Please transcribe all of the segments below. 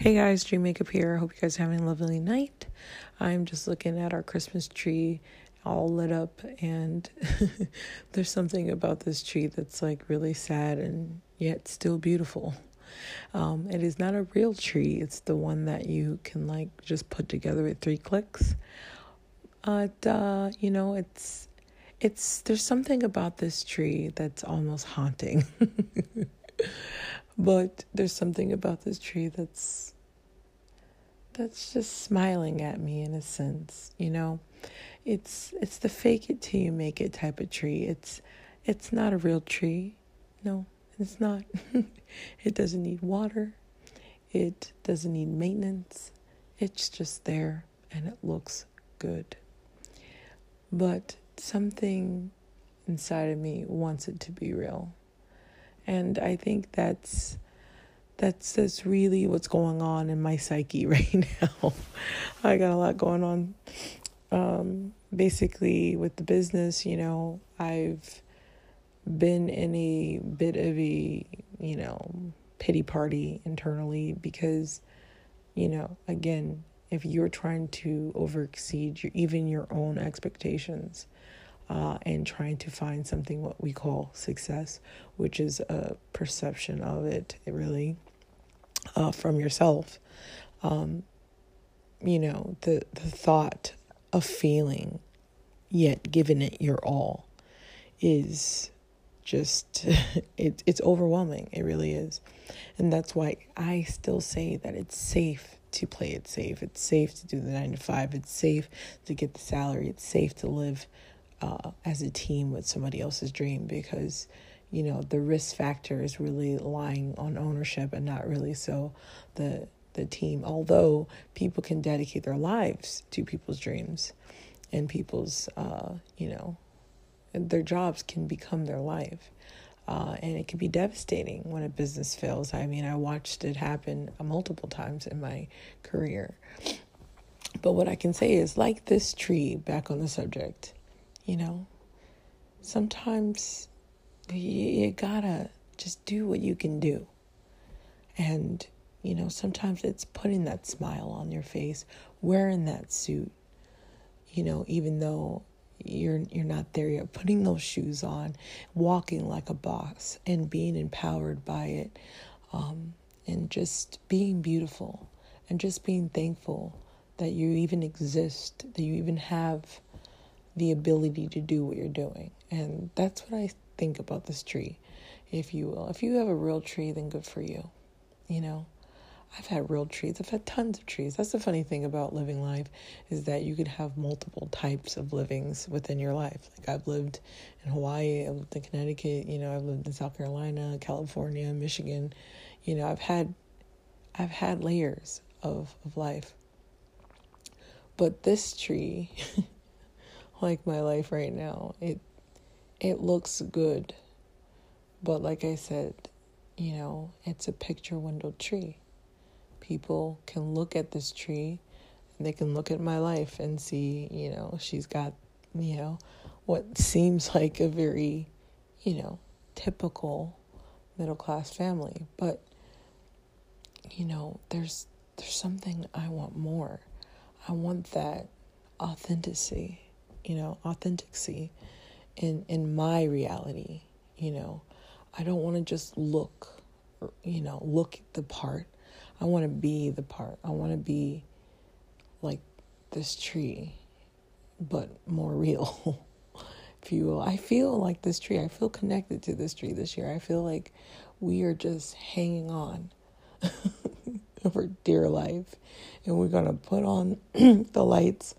Hey guys, Dream Makeup here. Hope you guys are having a lovely night. I'm just looking at our Christmas tree all lit up, and there's something about this tree that's like really sad and yet still beautiful. Um, it is not a real tree, it's the one that you can like just put together with three clicks. But, uh, you know, it's it's there's something about this tree that's almost haunting. but there's something about this tree that's that's just smiling at me in a sense, you know. It's it's the fake it till you make it type of tree. It's it's not a real tree. No, it's not. it doesn't need water. It doesn't need maintenance. It's just there and it looks good. But something inside of me wants it to be real. And I think that's that's that's really what's going on in my psyche right now. I got a lot going on. Um, basically, with the business, you know, I've been in a bit of a, you know, pity party internally because, you know, again, if you're trying to overexceed your, even your own expectations, uh, and trying to find something what we call success, which is a perception of it, really uh, from yourself. Um, you know, the, the thought of feeling, yet giving it your all, is just it, it's overwhelming. It really is. And that's why I still say that it's safe to play it safe. It's safe to do the nine to five. It's safe to get the salary. It's safe to live uh, as a team with somebody else's dream because you know the risk factor is really lying on ownership and not really so the the team. Although people can dedicate their lives to people's dreams and people's uh, you know their jobs can become their life. Uh, and it can be devastating when a business fails. I mean i watched it happen multiple times in my career. But what i can say is like this tree back on the subject you know sometimes you, gotta just do what you can do. And, you know, sometimes it's putting that smile on your face, wearing that suit, you know, even though you're you're not there yet putting those shoes on walking like a boss and being empowered by it um, and just being beautiful and just being thankful that you even exist that you even have the ability to do what you're doing and that's what i think about this tree, if you will. If you have a real tree, then good for you. You know, I've had real trees. I've had tons of trees. That's the funny thing about living life is that you could have multiple types of livings within your life. Like I've lived in Hawaii, I've lived in Connecticut, you know, I've lived in South Carolina, California, Michigan. You know, I've had I've had layers of, of life. But this tree, like my life right now, it it looks good. But like I said, you know, it's a picture window tree. People can look at this tree and they can look at my life and see, you know, she's got, you know, what seems like a very, you know, typical middle class family. But, you know, there's there's something I want more. I want that authenticity, you know, authenticity in in my reality you know. I don't want to just look you know look the part. I want to be the part. I want to be like this tree but more real if you will. I feel like this tree i feel connected to this tree this year. I feel like we are just hanging on for dear life and we're going to put on the lights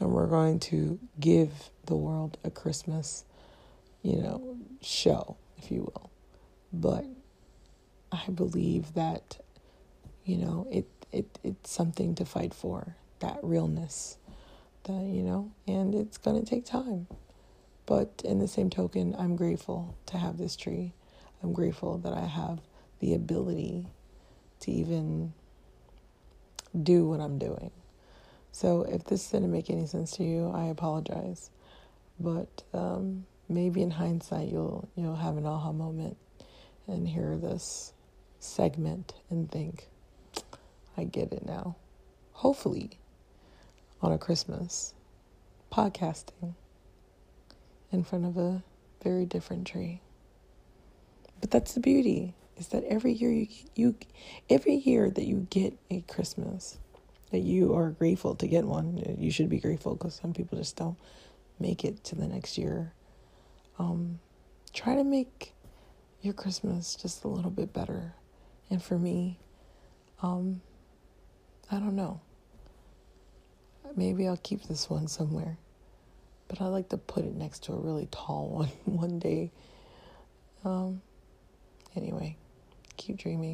and we're going to give the world a Christmas, you know, show, if you will. But I believe that, you know, it, it it's something to fight for, that realness, that, you know, and it's to take time. But in the same token, I'm grateful to have this tree. I'm grateful that I have the ability to even do what I'm doing. So if this didn't make any sense to you, I apologize. But um, maybe in hindsight, you'll you'll have an aha moment and hear this segment and think, I get it now. Hopefully, on a Christmas, podcasting in front of a very different tree. But that's the beauty is that every year you, you every year that you get a Christmas that you are grateful to get one, you should be grateful because some people just don't make it to the next year. Um, try to make your Christmas just a little bit better. And for me, um, I don't know. Maybe I'll keep this one somewhere. But I like to put it next to a really tall one one day. Um, anyway, keep dreaming.